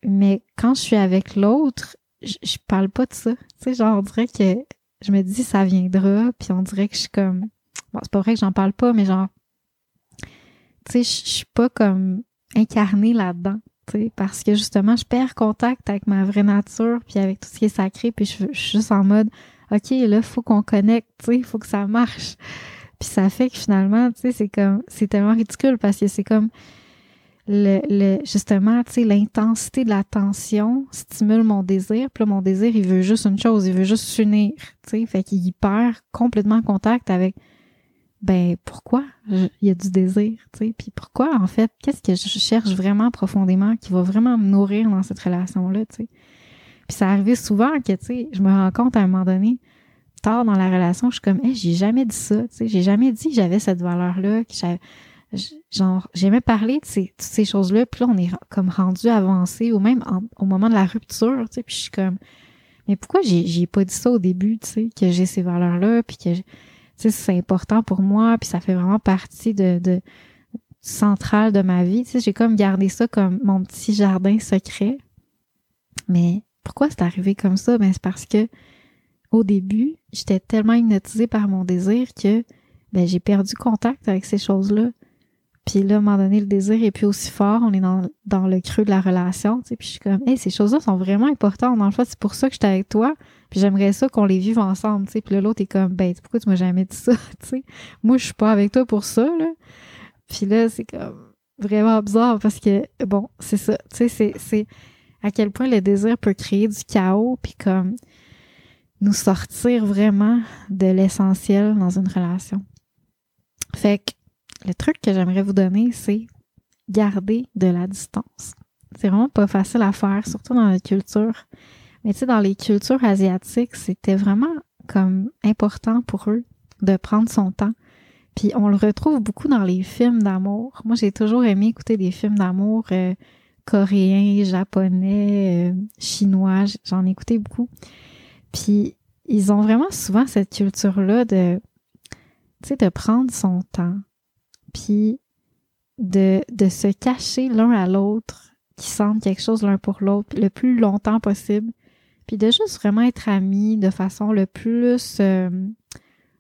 mais quand je suis avec l'autre, je, je parle pas de ça. Tu sais, genre, on dirait que je me dis ça viendra, puis on dirait que je suis comme... Bon, c'est pas vrai que j'en parle pas, mais genre... Tu sais, je suis pas comme incarnée là-dedans parce que justement, je perds contact avec ma vraie nature, puis avec tout ce qui est sacré, puis je, suis juste en mode, OK, là, faut qu'on connecte, il faut que ça marche. Puis ça fait que finalement, tu sais, c'est comme, c'est tellement ridicule parce que c'est comme, le, le justement, tu sais, l'intensité de la tension stimule mon désir. Puis là, mon désir, il veut juste une chose, il veut juste s'unir, tu sais. Fait qu'il perd complètement contact avec, ben, pourquoi? Il y a du désir, tu sais. Puis pourquoi, en fait, qu'est-ce que je cherche vraiment profondément qui va vraiment me nourrir dans cette relation-là, tu sais? Puis ça arrive souvent que, tu sais, je me rends compte à un moment donné, tard dans la relation, je suis comme, hey, j'ai jamais dit ça, tu sais, j'ai jamais dit que j'avais cette valeur-là, que j'avais genre j'aimais parler de ces, choses-là puis là on est comme rendu avancé ou même au moment de la rupture tu sais puis je suis comme mais pourquoi j'ai j'ai pas dit ça au début tu sais que j'ai ces valeurs là puis que c'est important pour moi puis ça fait vraiment partie de de centrale de ma vie. Tu sais j'ai comme gardé ça comme mon petit jardin secret. Mais pourquoi c'est arrivé comme ça? Ben c'est parce que au début j'étais tellement hypnotisée par mon désir que ben j'ai perdu contact avec ces choses là puis là, à un moment donné, le désir est plus aussi fort. On est dans, dans le creux de la relation. Tu sais, puis je suis comme, hey, ces choses-là sont vraiment importantes. Dans le fond, c'est pour ça que j'étais avec toi. Puis j'aimerais ça qu'on les vive ensemble. Tu sais. Puis là, l'autre est comme, ben, pourquoi tu m'as jamais dit ça? (laughs) tu sais? Moi, je suis pas avec toi pour ça. Là. Puis là, c'est comme vraiment bizarre parce que, bon, c'est ça. Tu sais, c'est, à quel point le désir peut créer du chaos. Puis comme nous sortir vraiment de l'essentiel dans une relation. Fait que le truc que j'aimerais vous donner, c'est garder de la distance. C'est vraiment pas facile à faire, surtout dans notre culture. Mais tu sais, dans les cultures asiatiques, c'était vraiment comme important pour eux de prendre son temps. Puis on le retrouve beaucoup dans les films d'amour. Moi, j'ai toujours aimé écouter des films d'amour euh, coréens, japonais, euh, chinois. J'en ai écouté beaucoup. Puis ils ont vraiment souvent cette culture-là de, de prendre son temps, puis de, se cacher l'un à l'autre, qui sentent quelque chose l'un pour l'autre le plus longtemps possible, puis de juste vraiment être amis de façon le plus euh,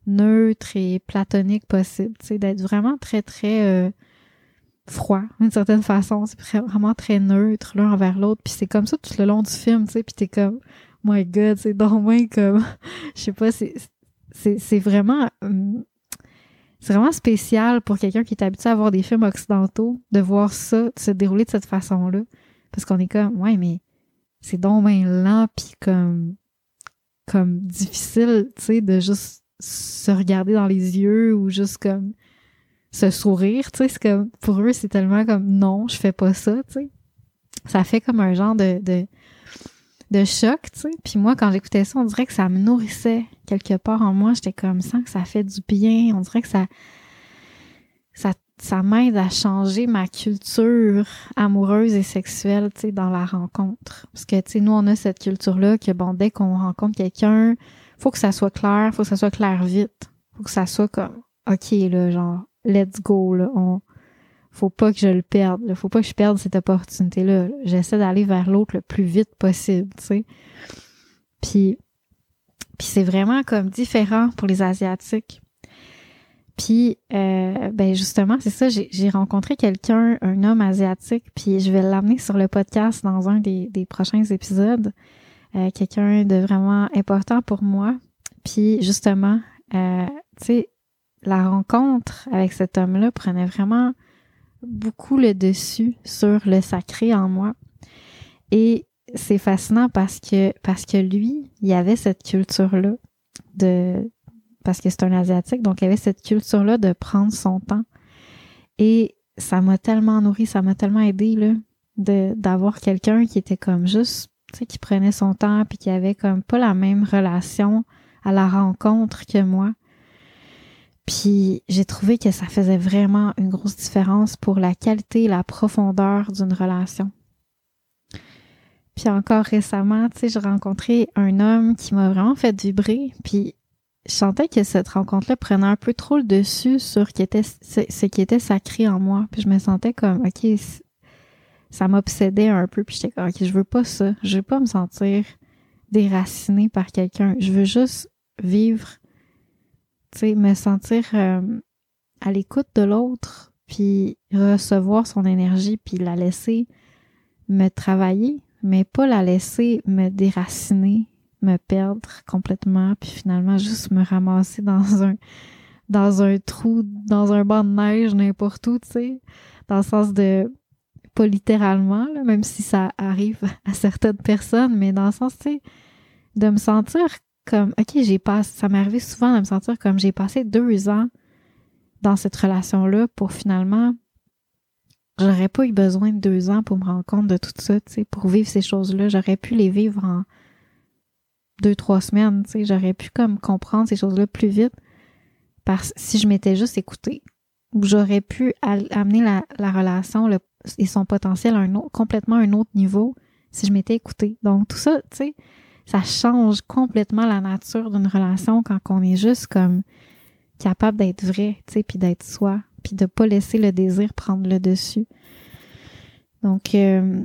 neutre et platonique possible, tu d'être vraiment très, très euh, froid, d'une certaine façon, c'est vraiment très neutre l'un envers l'autre, puis c'est comme ça tout le long du film, tu sais, puis t'es comme, my god, c'est donc moins comme, (laughs) je sais pas, c'est, c'est, c'est vraiment hum, c'est vraiment spécial pour quelqu'un qui est habitué à voir des films occidentaux de voir ça se dérouler de cette façon-là. Parce qu'on est comme, ouais, mais c'est donc bien lent puis comme, comme difficile, tu sais, de juste se regarder dans les yeux ou juste comme se sourire, tu sais, c'est comme, pour eux, c'est tellement comme, non, je fais pas ça, tu sais. Ça fait comme un genre de, de de choc, tu sais. Puis moi, quand j'écoutais ça, on dirait que ça me nourrissait quelque part en moi. J'étais comme ça que ça fait du bien. On dirait que ça, ça, ça m'aide à changer ma culture amoureuse et sexuelle, tu sais, dans la rencontre. Parce que, tu sais, nous, on a cette culture-là que, bon, dès qu'on rencontre quelqu'un, faut que ça soit clair, faut que ça soit clair vite. Faut que ça soit comme, OK, là, genre, let's go, là. Faut pas que je le perde. Faut pas que je perde cette opportunité-là. J'essaie d'aller vers l'autre le plus vite possible, tu sais. Puis, puis c'est vraiment comme différent pour les Asiatiques. Puis, euh, ben justement, c'est ça, j'ai rencontré quelqu'un, un homme asiatique, puis je vais l'amener sur le podcast dans un des, des prochains épisodes. Euh, quelqu'un de vraiment important pour moi. Puis, justement, euh, tu sais, la rencontre avec cet homme-là prenait vraiment beaucoup le dessus sur le sacré en moi. Et c'est fascinant parce que parce que lui, il avait cette culture-là de parce que c'est un asiatique, donc il avait cette culture-là de prendre son temps. Et ça m'a tellement nourri, ça m'a tellement aidé là de d'avoir quelqu'un qui était comme juste, tu sais, qui prenait son temps puis qui avait comme pas la même relation à la rencontre que moi. Puis j'ai trouvé que ça faisait vraiment une grosse différence pour la qualité et la profondeur d'une relation. Puis encore récemment, tu sais, j'ai rencontré un homme qui m'a vraiment fait vibrer. Puis je sentais que cette rencontre-là prenait un peu trop le dessus sur ce qui était, sacré en moi. Puis je me sentais comme, OK, ça m'obsédait un peu. Puis j'étais comme, OK, je veux pas ça. Je veux pas me sentir déracinée par quelqu'un. Je veux juste vivre sais, me sentir euh, à l'écoute de l'autre, puis recevoir son énergie, puis la laisser me travailler, mais pas la laisser me déraciner, me perdre complètement, puis finalement juste me ramasser dans (laughs) un dans un trou, dans un banc de neige, n'importe où, tu sais. Dans le sens de, pas littéralement, même si ça arrive (laughs) à certaines personnes, mais dans le sens, tu sais, de me sentir comme, ok, j'ai passé, ça m'est arrivé souvent de me sentir comme j'ai passé deux ans dans cette relation-là pour finalement, j'aurais pas eu besoin de deux ans pour me rendre compte de tout ça, tu sais, pour vivre ces choses-là. J'aurais pu les vivre en deux, trois semaines, tu sais, j'aurais pu comme comprendre ces choses-là plus vite parce si je m'étais juste écoutée. Ou j'aurais pu amener la, relation et son potentiel à un complètement un autre niveau si je m'étais écoutée. Donc tout ça, tu sais, ça change complètement la nature d'une relation quand on est juste comme capable d'être vrai, tu sais, puis d'être soi, puis de pas laisser le désir prendre le dessus. Donc euh,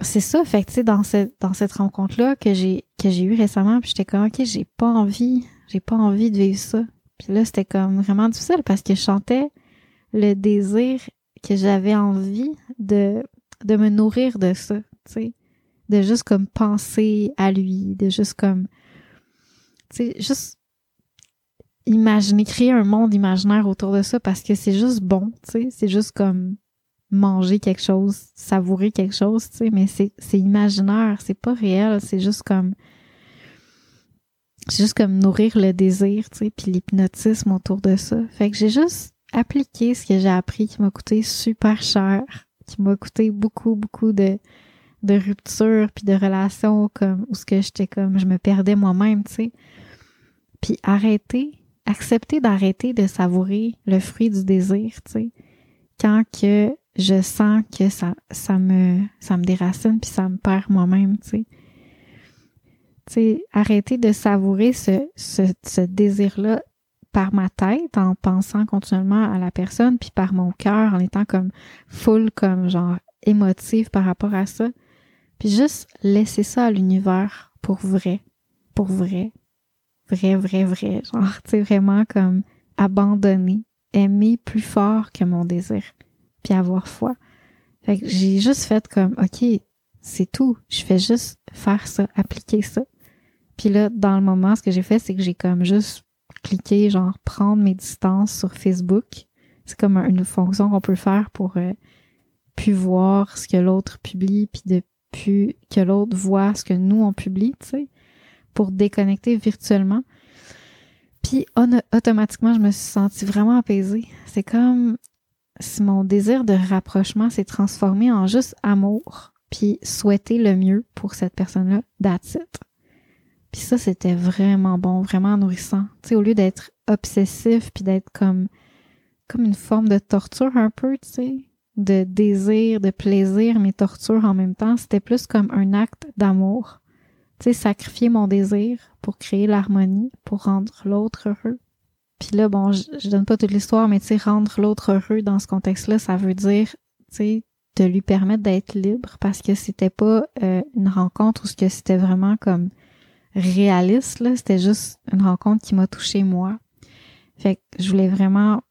c'est ça, fait que tu sais dans cette dans cette rencontre là que j'ai que j'ai eu récemment, puis j'étais comme OK, j'ai pas envie, j'ai pas envie de vivre ça. Puis là c'était comme vraiment difficile parce que je chantais le désir que j'avais envie de de me nourrir de ça, tu sais de juste comme penser à lui, de juste comme, tu sais, juste imaginer, créer un monde imaginaire autour de ça parce que c'est juste bon, tu sais, c'est juste comme manger quelque chose, savourer quelque chose, tu sais, mais c'est, imaginaire, c'est pas réel, c'est juste comme, c'est juste comme nourrir le désir, tu sais, puis l'hypnotisme autour de ça. Fait que j'ai juste appliqué ce que j'ai appris qui m'a coûté super cher, qui m'a coûté beaucoup, beaucoup de, de rupture puis de relation comme où ce que j'étais comme je me perdais moi-même, tu sais. Puis arrêter, accepter d'arrêter de savourer le fruit du désir, tu sais. Quand que je sens que ça ça me ça me déracine puis ça me perd moi-même, tu sais. Tu sais, arrêter de savourer ce, ce, ce désir-là par ma tête en pensant continuellement à la personne puis par mon cœur en étant comme full comme genre émotive par rapport à ça puis juste laisser ça à l'univers pour vrai. Pour vrai. Vrai, vrai, vrai. Genre, tu sais, vraiment comme abandonner. Aimer plus fort que mon désir. Puis avoir foi. Fait que j'ai juste fait comme, OK, c'est tout. Je fais juste faire ça, appliquer ça. Puis là, dans le moment, ce que j'ai fait, c'est que j'ai comme juste cliqué, genre, prendre mes distances sur Facebook. C'est comme une fonction qu'on peut faire pour euh, plus voir ce que l'autre publie, puis de puis que l'autre voit ce que nous on publie, tu sais, pour déconnecter virtuellement. Puis automatiquement, je me suis sentie vraiment apaisée. C'est comme si mon désir de rapprochement s'est transformé en juste amour, puis souhaiter le mieux pour cette personne-là, that's it. Puis ça, c'était vraiment bon, vraiment nourrissant. Tu sais, au lieu d'être obsessif, puis d'être comme comme une forme de torture un peu, tu sais, de désir, de plaisir, mais torture en même temps. C'était plus comme un acte d'amour. Tu sais, sacrifier mon désir pour créer l'harmonie, pour rendre l'autre heureux. Puis là, bon, je, donne pas toute l'histoire, mais tu sais, rendre l'autre heureux dans ce contexte-là, ça veut dire, tu sais, de lui permettre d'être libre parce que c'était pas euh, une rencontre où ce que c'était vraiment comme réaliste, là. C'était juste une rencontre qui m'a touché moi. Fait que je voulais vraiment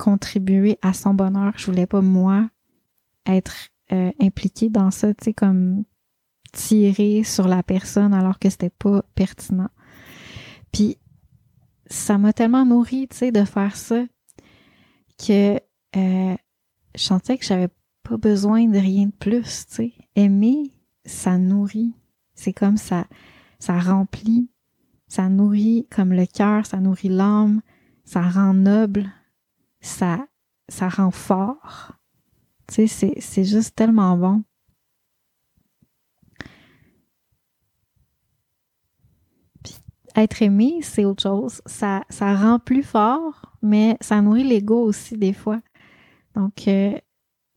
contribuer à son bonheur. Je voulais pas moi être euh, impliquée dans ça, tu sais, comme tirer sur la personne alors que c'était pas pertinent. Puis ça m'a tellement nourri, tu sais, de faire ça que euh, je sentais que j'avais pas besoin de rien de plus, tu sais. Aimer, ça nourrit. C'est comme ça, ça remplit, ça nourrit comme le cœur, ça nourrit l'âme, ça rend noble, ça, ça rend fort. Tu sais, c'est juste tellement bon. Être aimé, c'est autre chose. Ça, ça rend plus fort, mais ça nourrit l'ego aussi des fois. Donc, euh,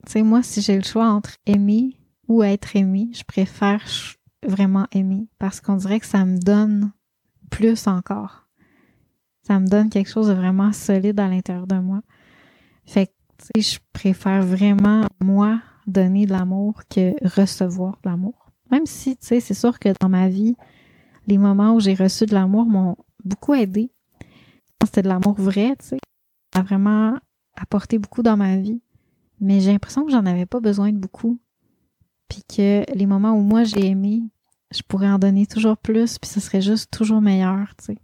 tu sais, moi, si j'ai le choix entre aimer ou être aimé, je préfère vraiment aimer parce qu'on dirait que ça me donne plus encore ça me donne quelque chose de vraiment solide à l'intérieur de moi. Fait que, je préfère vraiment, moi, donner de l'amour que recevoir de l'amour. Même si, tu sais, c'est sûr que dans ma vie, les moments où j'ai reçu de l'amour m'ont beaucoup aidé. C'était de l'amour vrai, tu sais. Ça a vraiment apporté beaucoup dans ma vie. Mais j'ai l'impression que j'en avais pas besoin de beaucoup. Puis que les moments où moi j'ai aimé, je pourrais en donner toujours plus, puis ce serait juste toujours meilleur, tu sais.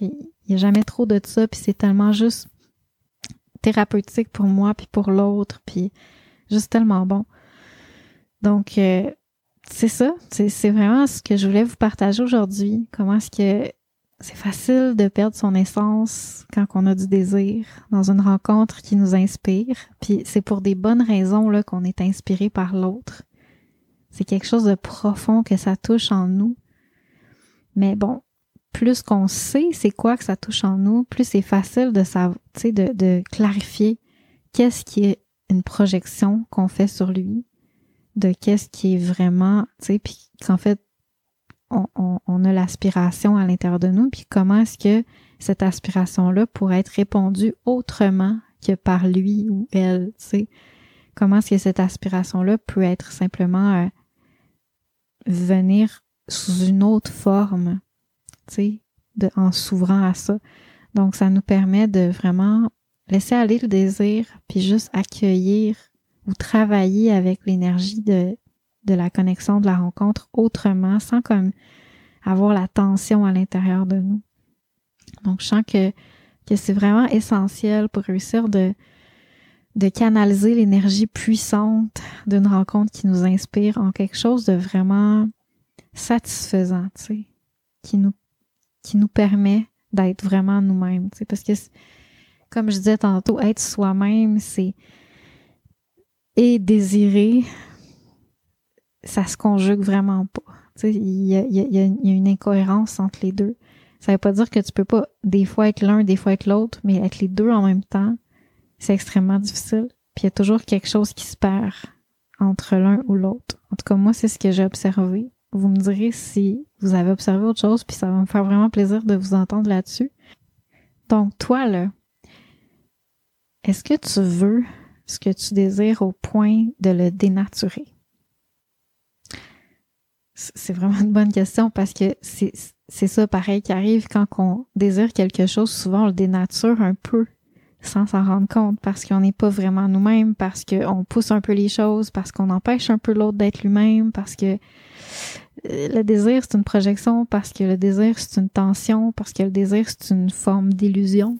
Il n'y a jamais trop de ça, puis c'est tellement juste thérapeutique pour moi puis pour l'autre, puis juste tellement bon. Donc, euh, c'est ça. C'est vraiment ce que je voulais vous partager aujourd'hui. Comment est-ce que c'est facile de perdre son essence quand on a du désir dans une rencontre qui nous inspire. Puis c'est pour des bonnes raisons là qu'on est inspiré par l'autre. C'est quelque chose de profond que ça touche en nous. Mais bon, plus qu'on sait c'est quoi que ça touche en nous, plus c'est facile de savoir, de, de clarifier qu'est-ce qui est une projection qu'on fait sur lui, de qu'est-ce qui est vraiment, tu sais, puis qu'en fait, on, on, a l'aspiration à l'intérieur de nous, puis comment est-ce que cette aspiration-là pourrait être répondue autrement que par lui ou elle, tu sais? Comment est-ce que cette aspiration-là peut être simplement euh, venir sous une autre forme, tu sais, en s'ouvrant à ça. Donc, ça nous permet de vraiment laisser aller le désir, puis juste accueillir ou travailler avec l'énergie de, de la connexion, de la rencontre autrement, sans comme avoir la tension à l'intérieur de nous. Donc, je sens que, que c'est vraiment essentiel pour réussir de, de canaliser l'énergie puissante d'une rencontre qui nous inspire en quelque chose de vraiment satisfaisant, tu sais, qui nous, qui nous permet d'être vraiment nous-mêmes, parce que, comme je disais tantôt, être soi-même, c'est et désirer, ça se conjugue vraiment pas. Il y a, y, a, y a, une incohérence entre les deux. Ça veut pas dire que tu peux pas des fois être l'un, des fois être l'autre, mais être les deux en même temps, c'est extrêmement difficile. Puis il y a toujours quelque chose qui se perd entre l'un ou l'autre. En tout cas, moi, c'est ce que j'ai observé. Vous me direz si vous avez observé autre chose, puis ça va me faire vraiment plaisir de vous entendre là-dessus. Donc, toi, là, est-ce que tu veux ce que tu désires au point de le dénaturer? C'est vraiment une bonne question parce que c'est, ça pareil qui arrive quand on désire quelque chose, souvent on le dénature un peu sans s'en rendre compte parce qu'on n'est pas vraiment nous-mêmes, parce qu'on pousse un peu les choses, parce qu'on empêche un peu l'autre d'être lui-même, parce que le désir c'est une projection, parce que le désir c'est une tension, parce que le désir c'est une forme d'illusion.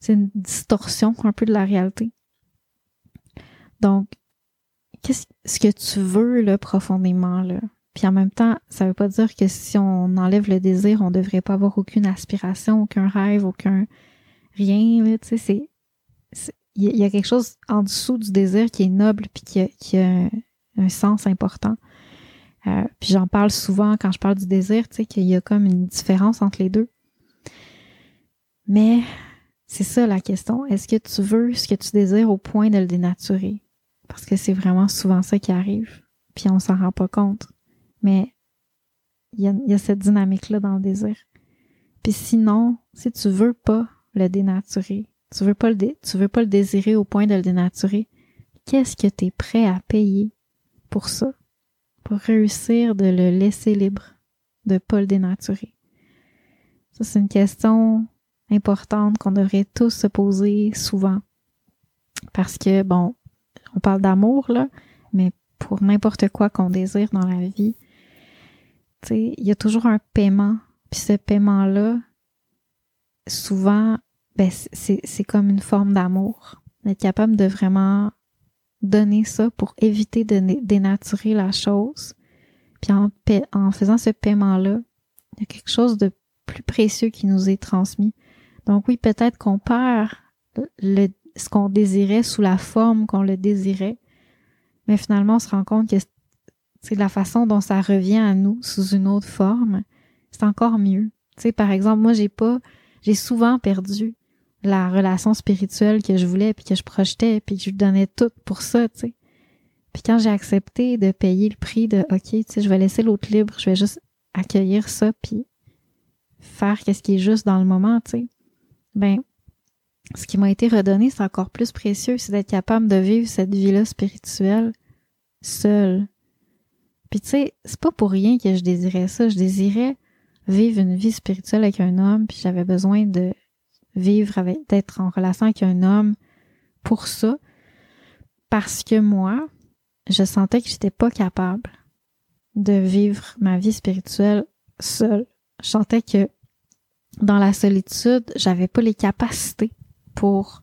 C'est une distorsion un peu de la réalité. Donc, qu'est-ce que tu veux là profondément là? Puis en même temps, ça veut pas dire que si on enlève le désir, on devrait pas avoir aucune aspiration, aucun rêve, aucun rien. Il y, a quelque chose en dessous du désir qui est noble puis qui a un, sens important. Euh, puis j'en parle souvent quand je parle du désir, tu sais, qu'il y a comme une différence entre les deux. Mais c'est ça la question. Est-ce que tu veux ce que tu désires au point de le dénaturer? Parce que c'est vraiment souvent ça qui arrive. Puis on s'en rend pas compte. Mais il y a, cette dynamique-là dans le désir. Puis sinon, si tu veux pas le dénaturer, tu veux pas le, tu veux pas le désirer au point de le dénaturer, qu'est-ce que tu es prêt à payer pour ça? Réussir de le laisser libre, de pas le dénaturer? Ça, c'est une question importante qu'on devrait tous se poser souvent. Parce que, bon, on parle d'amour, là, mais pour n'importe quoi qu'on désire dans la vie, il y a toujours un paiement. Puis ce paiement-là, souvent, ben, c'est comme une forme d'amour. Être capable de vraiment donner ça pour éviter de dénaturer la chose. Puis en, faisant ce paiement-là, il y a quelque chose de plus précieux qui nous est transmis. Donc oui, peut-être qu'on perd ce qu'on désirait sous la forme qu'on le désirait, mais finalement on se rend compte que c'est la façon dont ça revient à nous sous une autre forme, c'est encore mieux. Tu sais, par exemple, moi, j'ai pas, j'ai souvent perdu la relation spirituelle que je voulais, puis que je projetais, puis que je donnais tout pour ça, tu sais. Puis quand j'ai accepté de payer le prix de, OK, tu sais, je vais laisser l'autre libre, je vais juste accueillir ça, puis faire qu'est-ce qui est juste dans le moment, tu sais. Ben, ce qui m'a été redonné, c'est encore plus précieux, c'est d'être capable de vivre cette vie-là spirituelle seule, puis tu sais, c'est pas pour rien que je désirais ça. Je désirais vivre une vie spirituelle avec un homme, puis j'avais besoin de vivre avec, d'être en relation avec un homme pour ça. Parce que moi, je sentais que j'étais pas capable de vivre ma vie spirituelle seule. Je sentais que dans la solitude, j'avais pas les capacités pour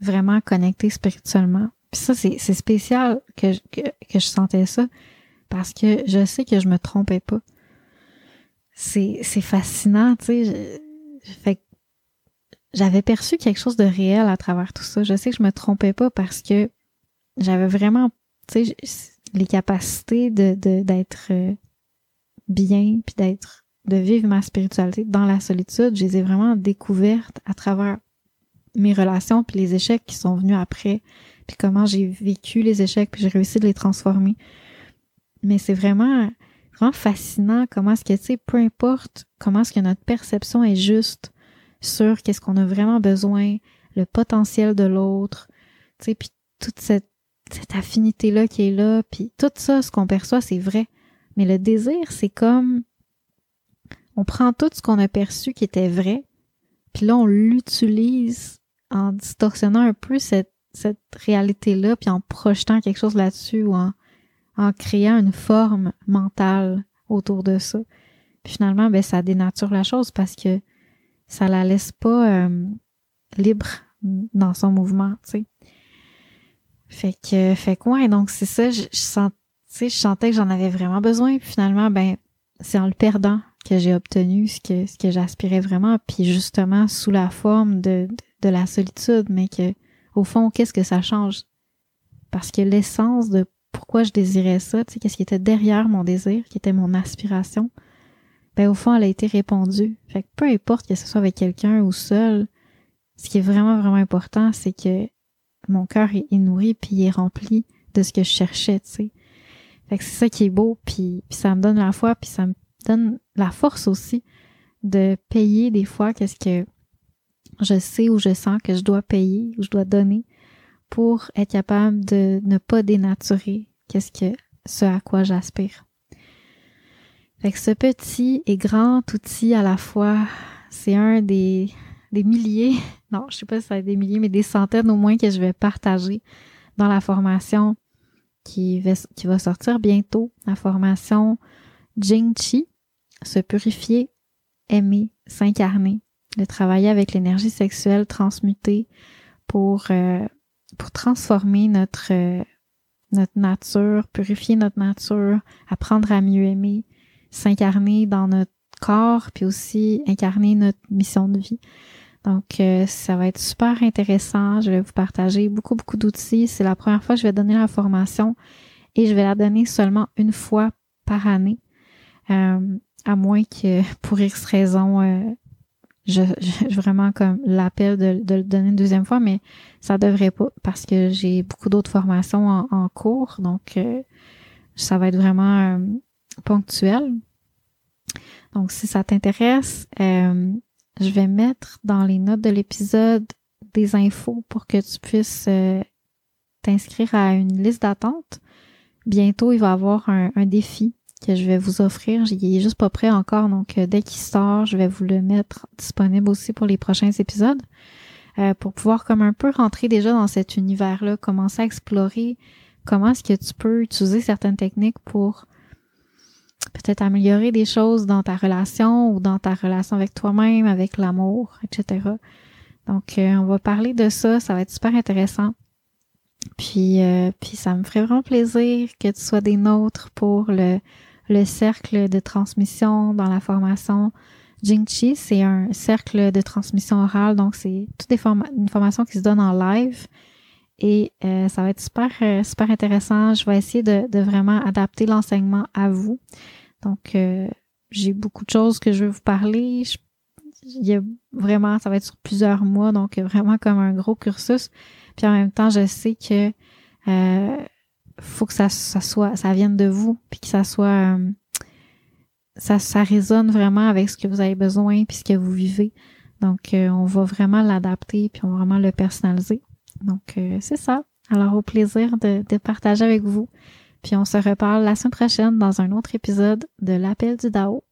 vraiment connecté spirituellement. Ça, c'est spécial que, que, que je sentais ça parce que je sais que je me trompais pas. C'est fascinant, tu sais. Fait j'avais perçu quelque chose de réel à travers tout ça. Je sais que je me trompais pas parce que j'avais vraiment, tu les capacités de d'être euh, bien puis d'être de vivre ma spiritualité dans la solitude, je les ai vraiment découvertes à travers mes relations puis les échecs qui sont venus après puis comment j'ai vécu les échecs puis j'ai réussi de les transformer. Mais c'est vraiment vraiment fascinant comment est-ce que tu sais peu importe comment est-ce que notre perception est juste sur qu'est-ce qu'on a vraiment besoin, le potentiel de l'autre, tu sais puis toute cette cette affinité là qui est là puis tout ça ce qu'on perçoit c'est vrai. Mais le désir c'est comme on prend tout ce qu'on a perçu qui était vrai, puis là on l'utilise en distorsionnant un peu cette, cette réalité-là, puis en projetant quelque chose là-dessus ou en, en créant une forme mentale autour de ça. Puis finalement, ben, ça dénature la chose parce que ça la laisse pas euh, libre dans son mouvement, tu sais. Fait que, fait quoi, donc c'est ça, je, je, sens, je sentais que j'en avais vraiment besoin, puis finalement, ben, c'est en le perdant que j'ai obtenu ce que, ce que j'aspirais vraiment, puis justement sous la forme de, de la solitude, mais que, au fond, qu'est-ce que ça change? Parce que l'essence de pourquoi je désirais ça, tu sais, qu'est-ce qui était derrière mon désir, qui était mon aspiration, ben, au fond, elle a été répondue. Fait que peu importe que ce soit avec quelqu'un ou seul, ce qui est vraiment, vraiment important, c'est que mon cœur est, nourri puis il est rempli de ce que je cherchais, tu sais. Fait que c'est ça qui est beau, puis, puis ça me donne la foi, puis ça me donne la force aussi de payer des fois qu'est-ce que je sais ou je sens que je dois payer ou je dois donner pour être capable de ne pas dénaturer qu'est-ce que ce à quoi j'aspire. Fait que ce petit et grand outil à la fois, c'est un des, des milliers, (laughs) non, je sais pas si ça va être des milliers, mais des centaines au moins que je vais partager dans la formation qui va, sortir bientôt, la formation Jing Chi, se purifier, aimer, s'incarner de travailler avec l'énergie sexuelle transmutée pour, euh, pour transformer notre, euh, notre nature, purifier notre nature, apprendre à mieux aimer, s'incarner dans notre corps, puis aussi incarner notre mission de vie. Donc, euh, ça va être super intéressant. Je vais vous partager beaucoup, beaucoup d'outils. C'est la première fois que je vais donner la formation et je vais la donner seulement une fois par année. à moins que (laughs) pour X raison, je, je vraiment comme l'appel de, de, le donner une deuxième fois, mais ça devrait pas parce que j'ai beaucoup d'autres formations en, en, cours, donc euh, ça va être vraiment euh. Donc si ça t'intéresse, euh, je vais mettre dans les notes de l'épisode des infos pour que tu puisses t'inscrire à une liste d'attente. Bientôt, il va y avoir un, défi que je vais vous offrir. Il est juste pas prêt encore, donc euh, dès qu'il sort, je vais vous le mettre disponible aussi pour les prochains épisodes. Euh, pour pouvoir comme un peu rentrer déjà dans cet univers-là, commencer à explorer comment est-ce que tu peux utiliser certaines techniques pour peut-être améliorer des choses dans ta relation ou dans ta relation avec toi-même, avec l'amour, etc. Donc, euh, on va parler de ça, ça va être super intéressant. Puis, puis ça me ferait vraiment plaisir que tu sois des nôtres pour le le cercle de transmission dans la formation Jingchi. C'est un cercle de transmission orale, donc c'est toute une formation qui se donne en live. Et euh, ça va être super, euh, super intéressant. Je vais essayer de, de vraiment adapter l'enseignement à vous. Donc, euh, j'ai beaucoup de choses que je veux vous parler. il y a vraiment, ça va être sur plusieurs mois, donc vraiment comme un gros cursus. Puis en même temps, je sais que faut que ça, ça soit, ça vienne de vous, puis que ça soit, euh, ça, ça résonne vraiment avec ce que vous avez besoin, puis ce que vous vivez. Donc, euh, on va vraiment l'adapter, puis on va vraiment le personnaliser. Donc, euh, c'est ça. Alors, au plaisir de, de partager avec vous. Puis on se reparle la semaine prochaine dans un autre épisode de l'appel du DAO.